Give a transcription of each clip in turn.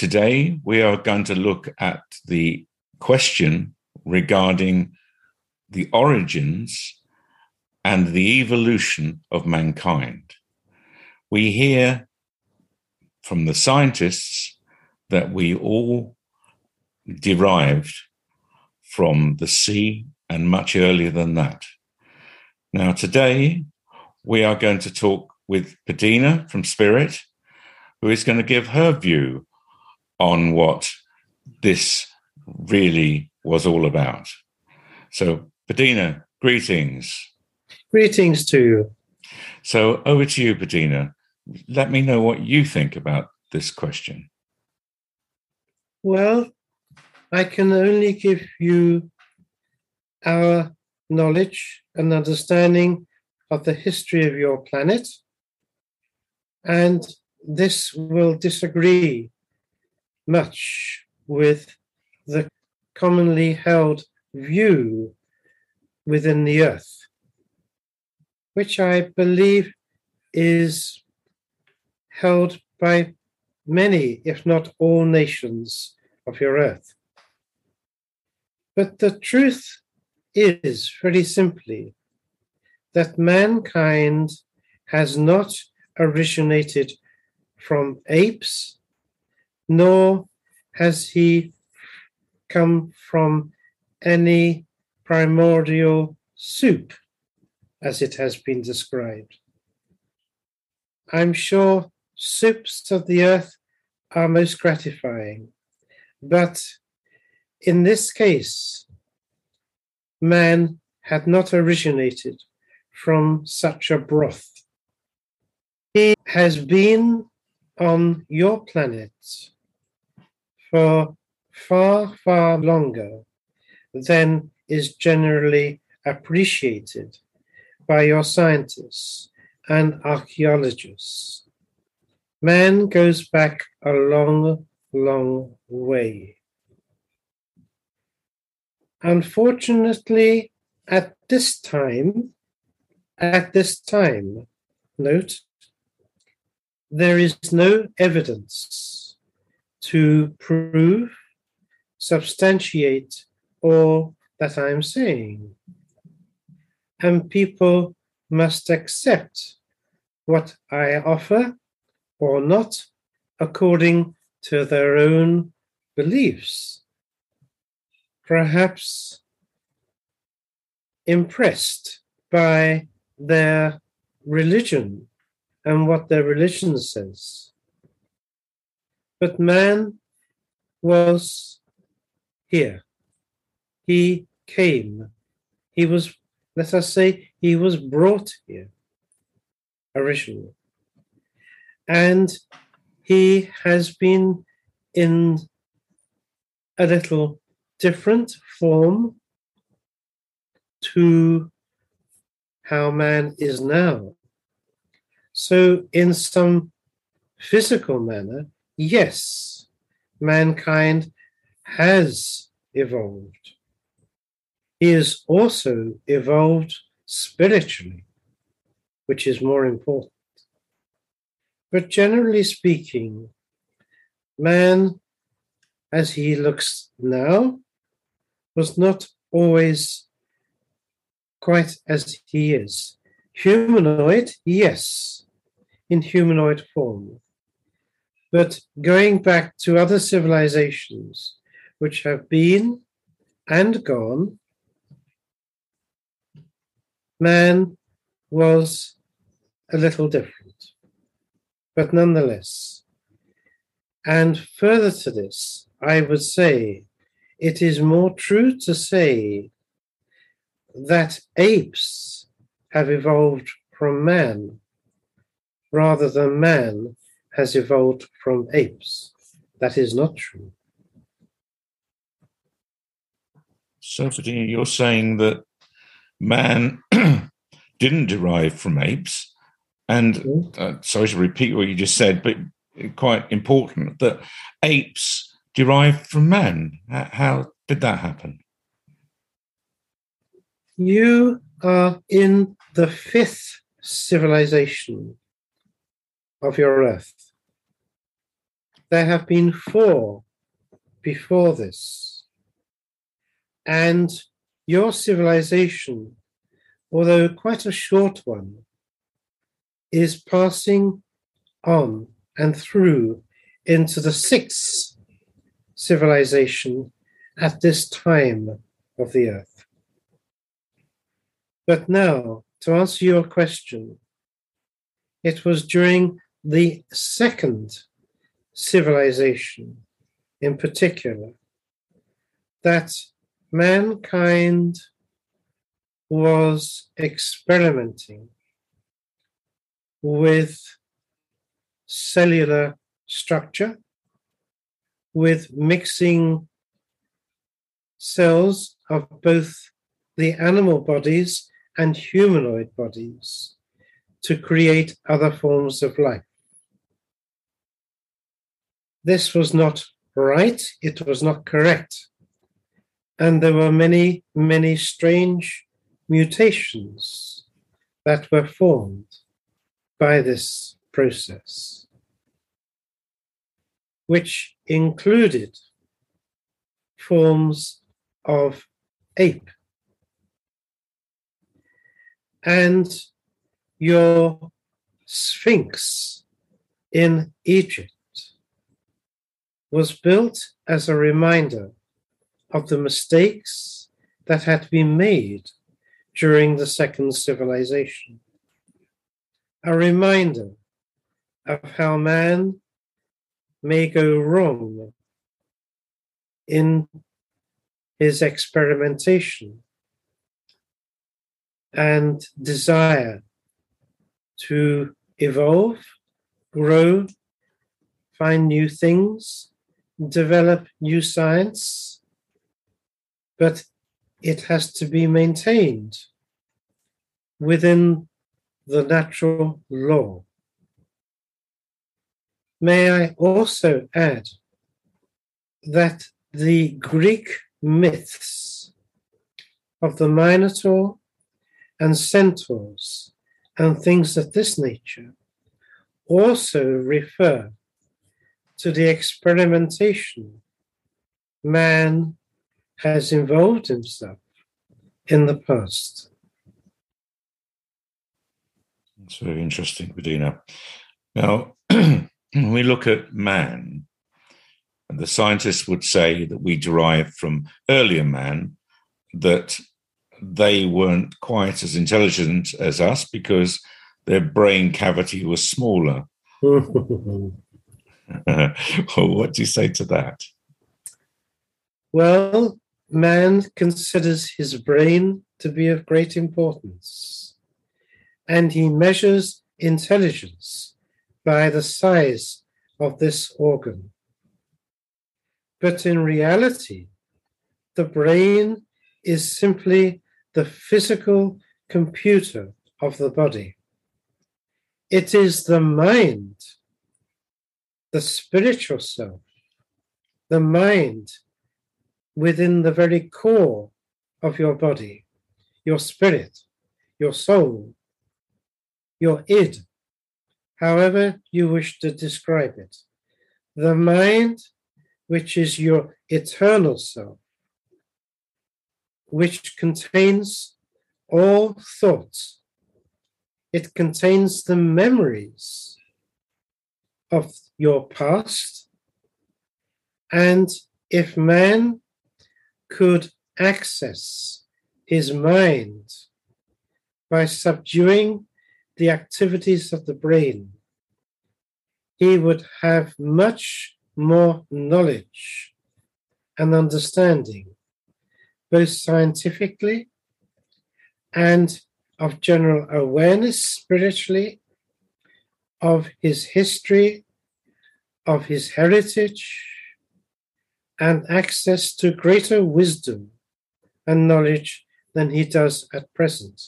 Today, we are going to look at the question regarding the origins and the evolution of mankind. We hear from the scientists that we all derived from the sea and much earlier than that. Now, today, we are going to talk with Padina from Spirit, who is going to give her view on what this really was all about. So, Padina, greetings. Greetings to you. So, over to you, Padina. Let me know what you think about this question. Well, I can only give you our knowledge and understanding of the history of your planet. And this will disagree much with the commonly held view within the earth, which I believe is held by many, if not all, nations of your earth. But the truth is, very simply, that mankind has not originated from apes nor has he come from any primordial soup, as it has been described. I'm sure soups of the earth are most gratifying, but in this case, man had not originated from such a broth. He has been on your planet for far, far longer than is generally appreciated by your scientists and archaeologists. Man goes back a long, long way. Unfortunately, at this time, at this time, note, there is no evidence to prove, substantiate all that I'm saying. And people must accept what I offer or not according to their own beliefs. Perhaps impressed by their religion and what their religion says. But man was here. He came. He was, let us say, he was brought here originally. And he has been in a little different form to how man is now. So, in some physical manner, yes, mankind has evolved. He has also evolved spiritually, which is more important. But generally speaking, man, as he looks now, was not always quite as he is. Humanoid, yes, in humanoid form. But going back to other civilizations which have been and gone, man was a little different, but nonetheless. And further to this, I would say it is more true to say that apes have evolved from man rather than man has evolved from apes. that is not true. So, Virginia, you're saying that man didn't derive from apes, and Mhm. uh, sorry to repeat what you just said, but quite important that apes derived from man. How did that happen? You are in the fifth civilization of your earth. There have been four before this. And your civilization, although quite a short one, is passing on and through into the sixth civilization at this time of the earth. But now, to answer your question, it was during the second civilization in particular that mankind was experimenting with cellular structure, with mixing cells of both the animal bodies and humanoid bodies to create other forms of life. This was not right, it was not correct. And there were many, many strange mutations that were formed by this process, which included forms of ape. And your Sphinx in Egypt was built as a reminder of the mistakes that had been made during the second civilization. A reminder of how man may go wrong in his experimentation and desire to evolve, grow, find new things, develop new science, but it has to be maintained within the natural law. May I also add that the Greek myths of the Minotaur and centaurs and things of this nature also refer to the experimentation man has involved himself in the past. It's very interesting, Bedina. Now, when we look at man, and the scientists would say that we derive from earlier man, that they weren't quite as intelligent as us because their brain cavity was smaller. what do you say to that? well, man considers his brain to be of great importance, and he measures intelligence by the size of this organ. But in reality, the brain is simply the physical computer of the body. It is the mind, the spiritual self, the mind within the very core of your body, your spirit, your soul, your id, however you wish to describe it. The mind, which is your eternal self, which contains all thoughts. It contains the memories of your past. And if man could access his mind by subduing the activities of the brain, he would have much more knowledge and understanding both scientifically and of general awareness spiritually, of his history, of his heritage, and access to greater wisdom and knowledge than he does at present.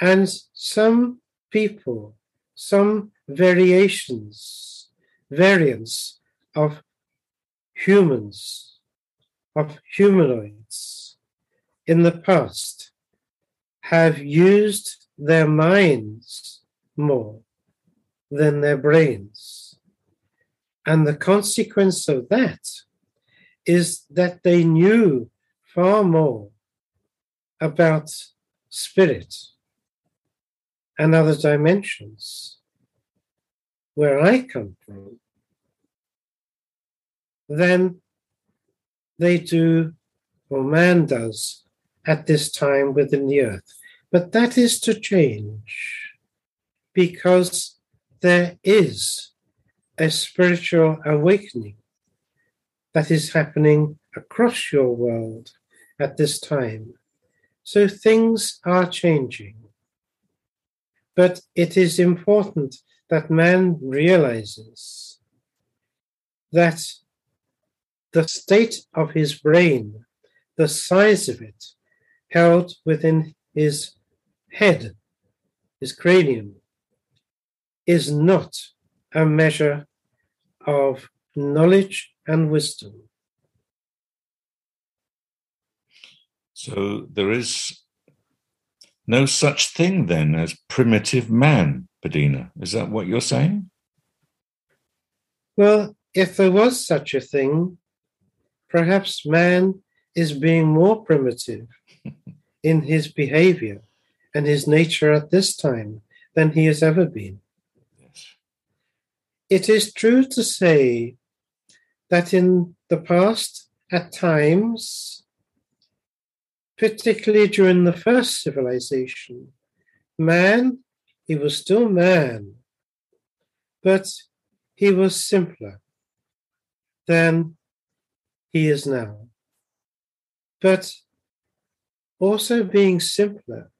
And some people, some variations, variants of humans, of humanoids in the past have used their minds more than their brains. And the consequence of that is that they knew far more about spirit and other dimensions where I come from than they do, or man does, at this time within the earth. But that is to change because there is a spiritual awakening that is happening across your world at this time. So things are changing. But it is important that man realizes that the state of his brain, the size of it, held within his head, his cranium, is not a measure of knowledge and wisdom. So there is no such thing then as primitive man, Bedina. Is that what you're saying? Well, if there was such a thing, perhaps man is being more primitive in his behavior and his nature at this time than he has ever been. It is true to say that in the past, at times, particularly during the first civilization, man, he was still man, but he was simpler than he is now. But also being simpler,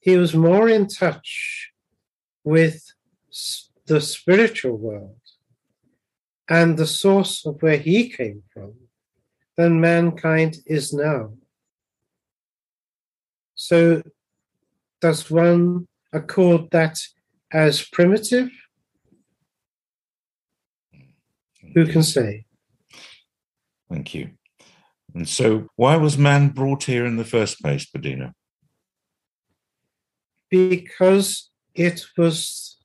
he was more in touch with the spiritual world and the source of where he came from than mankind is now. So, does one accord that as primitive? Who can say? Thank you. And so, why was man brought here in the first place, Bedina? Because it was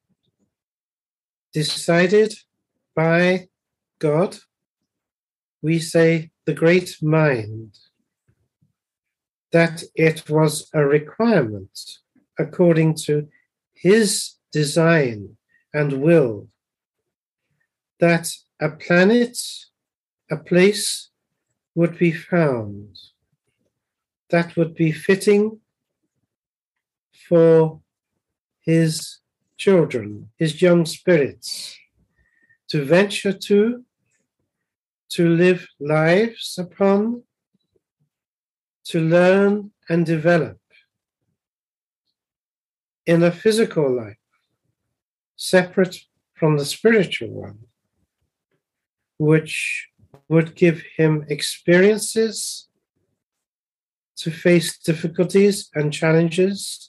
decided by God. We say the great mind that it was a requirement according to his design and will that a planet, a place would be found that would be fitting for his children, his young spirits, to venture to, to live lives upon, to learn and develop in a physical life, separate from the spiritual one, which would give him experiences to face difficulties and challenges,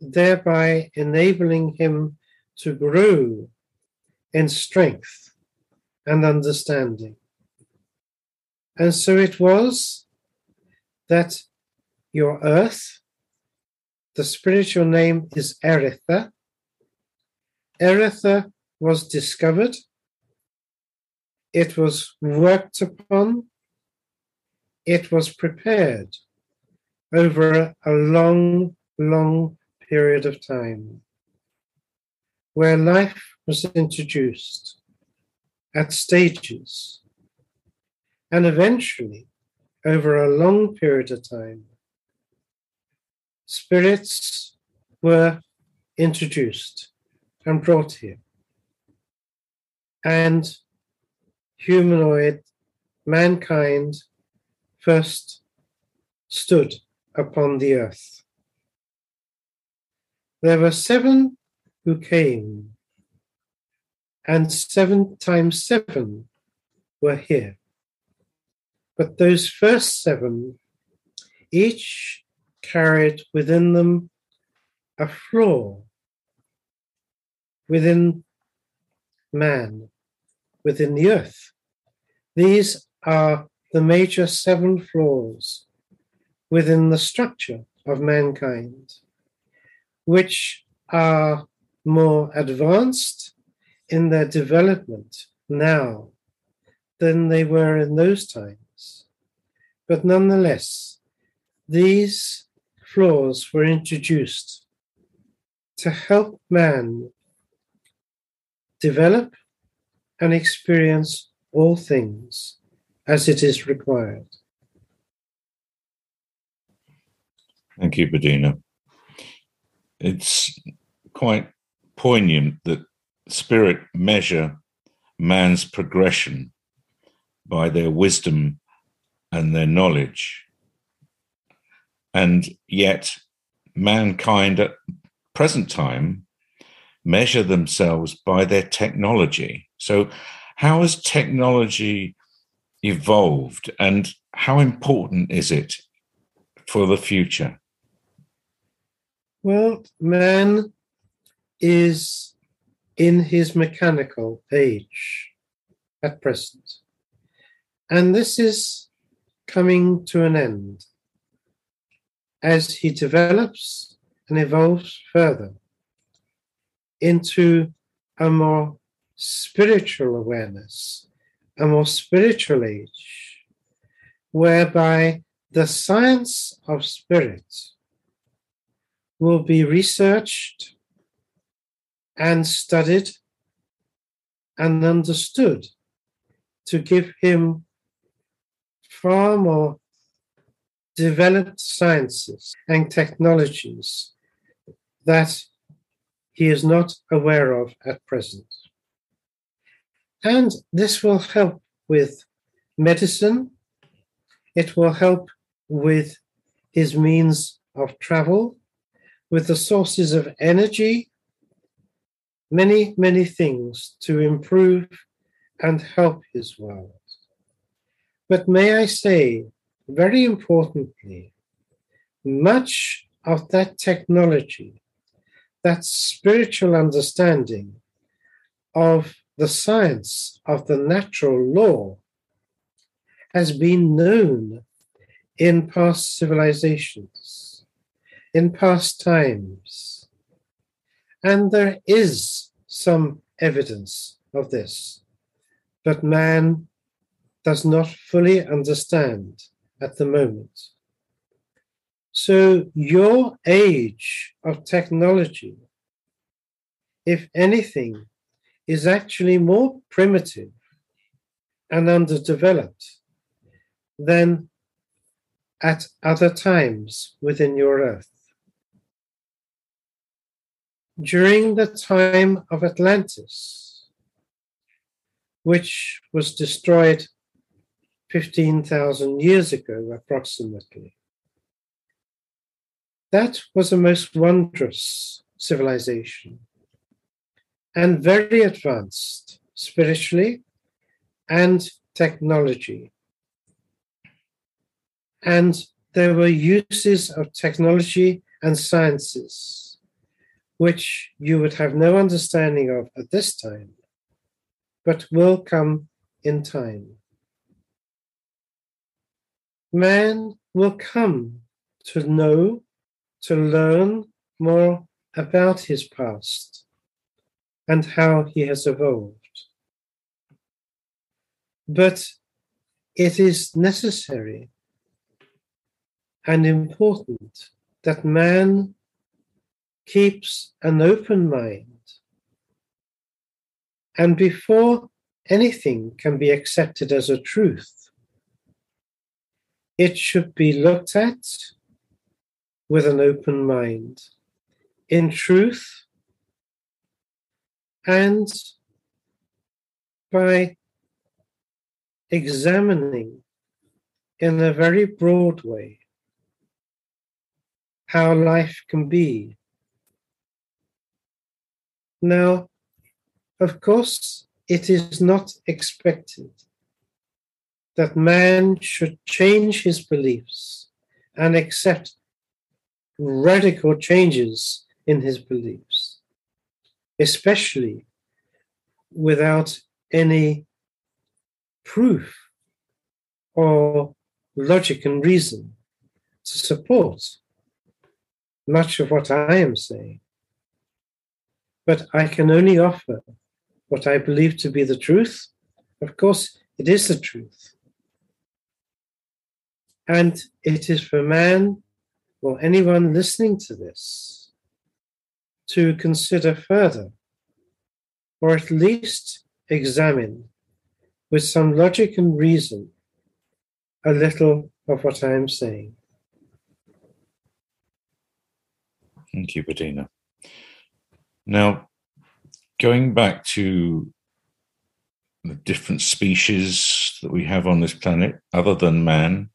thereby enabling him to grow in strength and understanding. And so it was that your earth, the spiritual name is Eretha. Eretha was discovered, it was worked upon, it was prepared over a long, long period of time where life was introduced at stages and eventually over a long period of time, spirits were introduced and brought here. And humanoid mankind first stood upon the earth. There were seven who came, and seven times seven were here. But those first seven each carried within them a flaw within man, within the earth. These are the major seven flaws within the structure of mankind, which are more advanced in their development now than they were in those times. But nonetheless, these flaws were introduced to help man develop and experience all things as it is required. Thank you, Bedina. It's quite poignant that spirit measure man's progression by their wisdom and their knowledge. And yet, mankind at present time measure themselves by their technology. So, how has technology evolved and how important is it for the future? Well, man is in his mechanical age at present. And this is coming to an end as he develops and evolves further into a more spiritual awareness, a more spiritual age, whereby the science of spirit will be researched and studied and understood to give him far more developed sciences and technologies that he is not aware of at present. And this will help with medicine, it will help with his means of travel, with the sources of energy, many, many things to improve and help his world. But may I say, very importantly, much of that technology, that spiritual understanding of the science of the natural law, has been known in past civilizations, in past times. And there is some evidence of this, but man does not fully understand at the moment. So, your age of technology, if anything, is actually more primitive and underdeveloped than at other times within your earth. During the time of Atlantis, which was destroyed 15,000 years ago, approximately. That was a most wondrous civilization and very advanced spiritually and technology. And there were uses of technology and sciences which you would have no understanding of at this time, but will come in time man will come to know, to learn more about his past and how he has evolved. But it is necessary and important that man keeps an open mind. And before anything can be accepted as a truth, it should be looked at with an open mind, in truth, and by examining in a very broad way how life can be. Now, of course, it is not expected that man should change his beliefs and accept radical changes in his beliefs, especially without any proof or logic and reason to support much of what I am saying. But I can only offer what I believe to be the truth. Of course, it is the truth. And it is for man or anyone listening to this to consider further, or at least examine with some logic and reason a little of what I am saying. Thank you, Bettina. Now, going back to the different species that we have on this planet, other than man,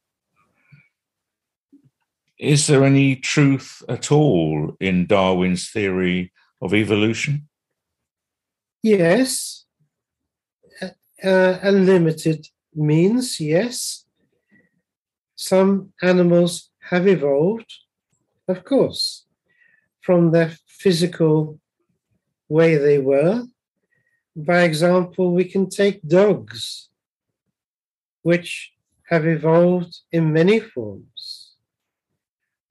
is there any truth at all in Darwin's theory of evolution? Yes, uh, a limited means, yes. Some animals have evolved, of course, from their physical way they were. By example, we can take dogs, which have evolved in many forms.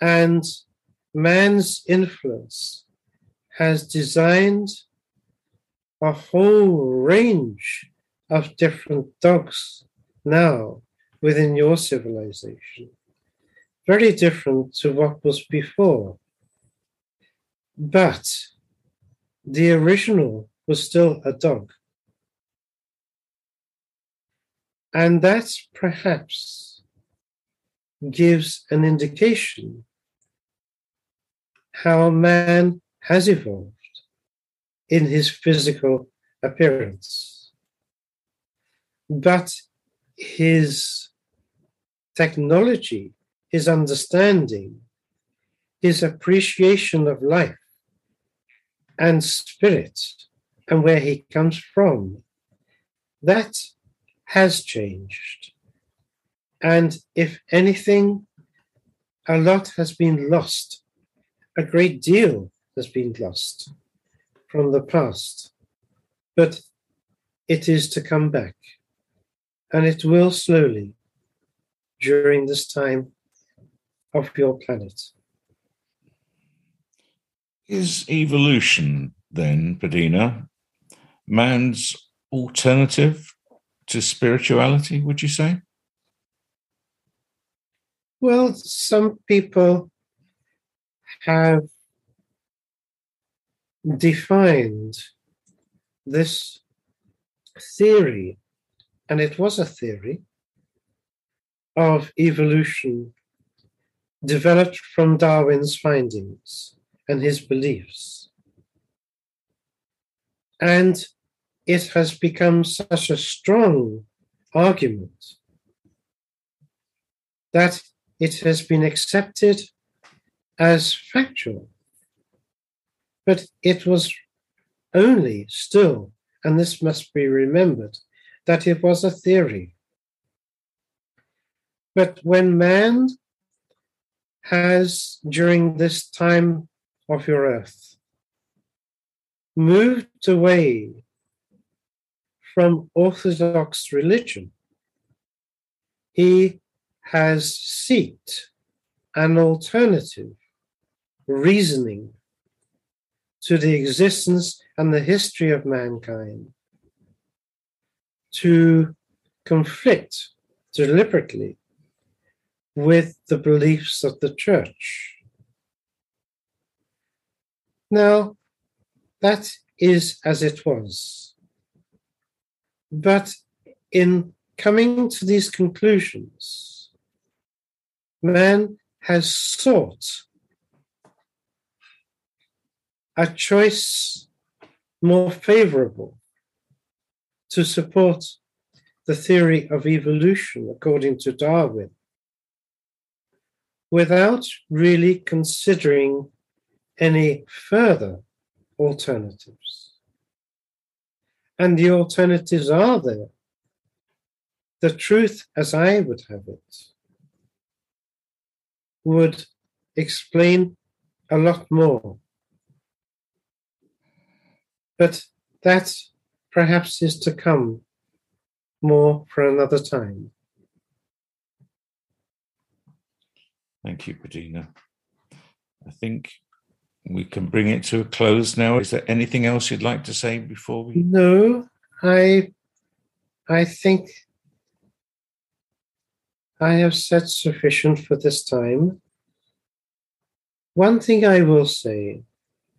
And man's influence has designed a whole range of different dogs now within your civilization. Very different to what was before. But the original was still a dog. And that perhaps gives an indication how man has evolved in his physical appearance. But his technology, his understanding, his appreciation of life and spirit and where he comes from, that has changed. And if anything, a lot has been lost. A great deal has been lost from the past. But it is to come back. And it will slowly during this time of your planet. Is evolution then, Padina, man's alternative to spirituality, would you say? Well, some people have defined this theory, and it was a theory of evolution developed from Darwin's findings and his beliefs. And it has become such a strong argument that it has been accepted as factual. But it was only still, and this must be remembered, that it was a theory. But when man has, during this time of your earth, moved away from Orthodox religion, he has sought an alternative reasoning to the existence and the history of mankind to conflict deliberately with the beliefs of the church. Now, that is as it was. But in coming to these conclusions, man has sought a choice more favorable to support the theory of evolution according to Darwin without really considering any further alternatives. And the alternatives are there. the truth as I would have it would explain a lot more. But that perhaps is to come more for another time. Thank you, Padina. I think we can bring it to a close now. Is there anything else you'd like to say before we? No, I, I think I have said sufficient for this time. One thing I will say,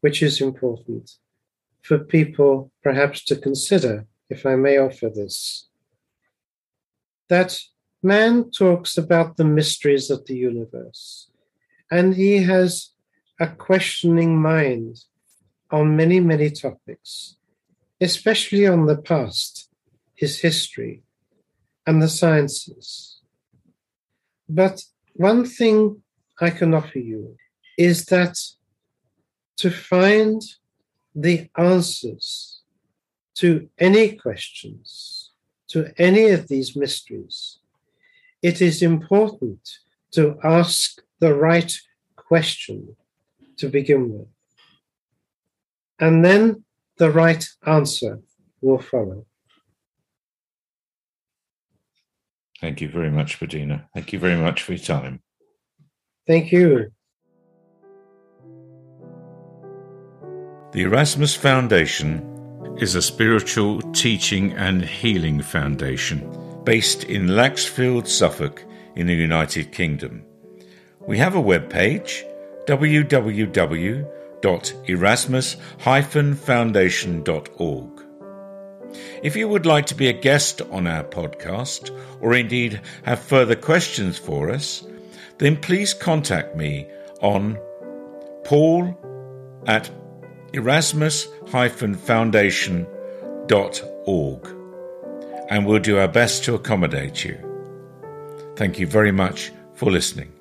which is important for people perhaps to consider, if I may offer this, that man talks about the mysteries of the universe, and he has a questioning mind on many, many topics, especially on the past, his history, and the sciences. But one thing I can offer you is that to find the answers to any questions, to any of these mysteries, it is important to ask the right question to begin with. And then the right answer will follow. Thank you very much, Padina. Thank you very much for your time. Thank you. The Erasmus Foundation is a spiritual teaching and healing foundation based in Laxfield, Suffolk, in the United Kingdom. We have a web page www.erasmus-foundation.org. If you would like to be a guest on our podcast, or indeed have further questions for us, then please contact me on paul at erasmus-foundation.org and we'll do our best to accommodate you. Thank you very much for listening.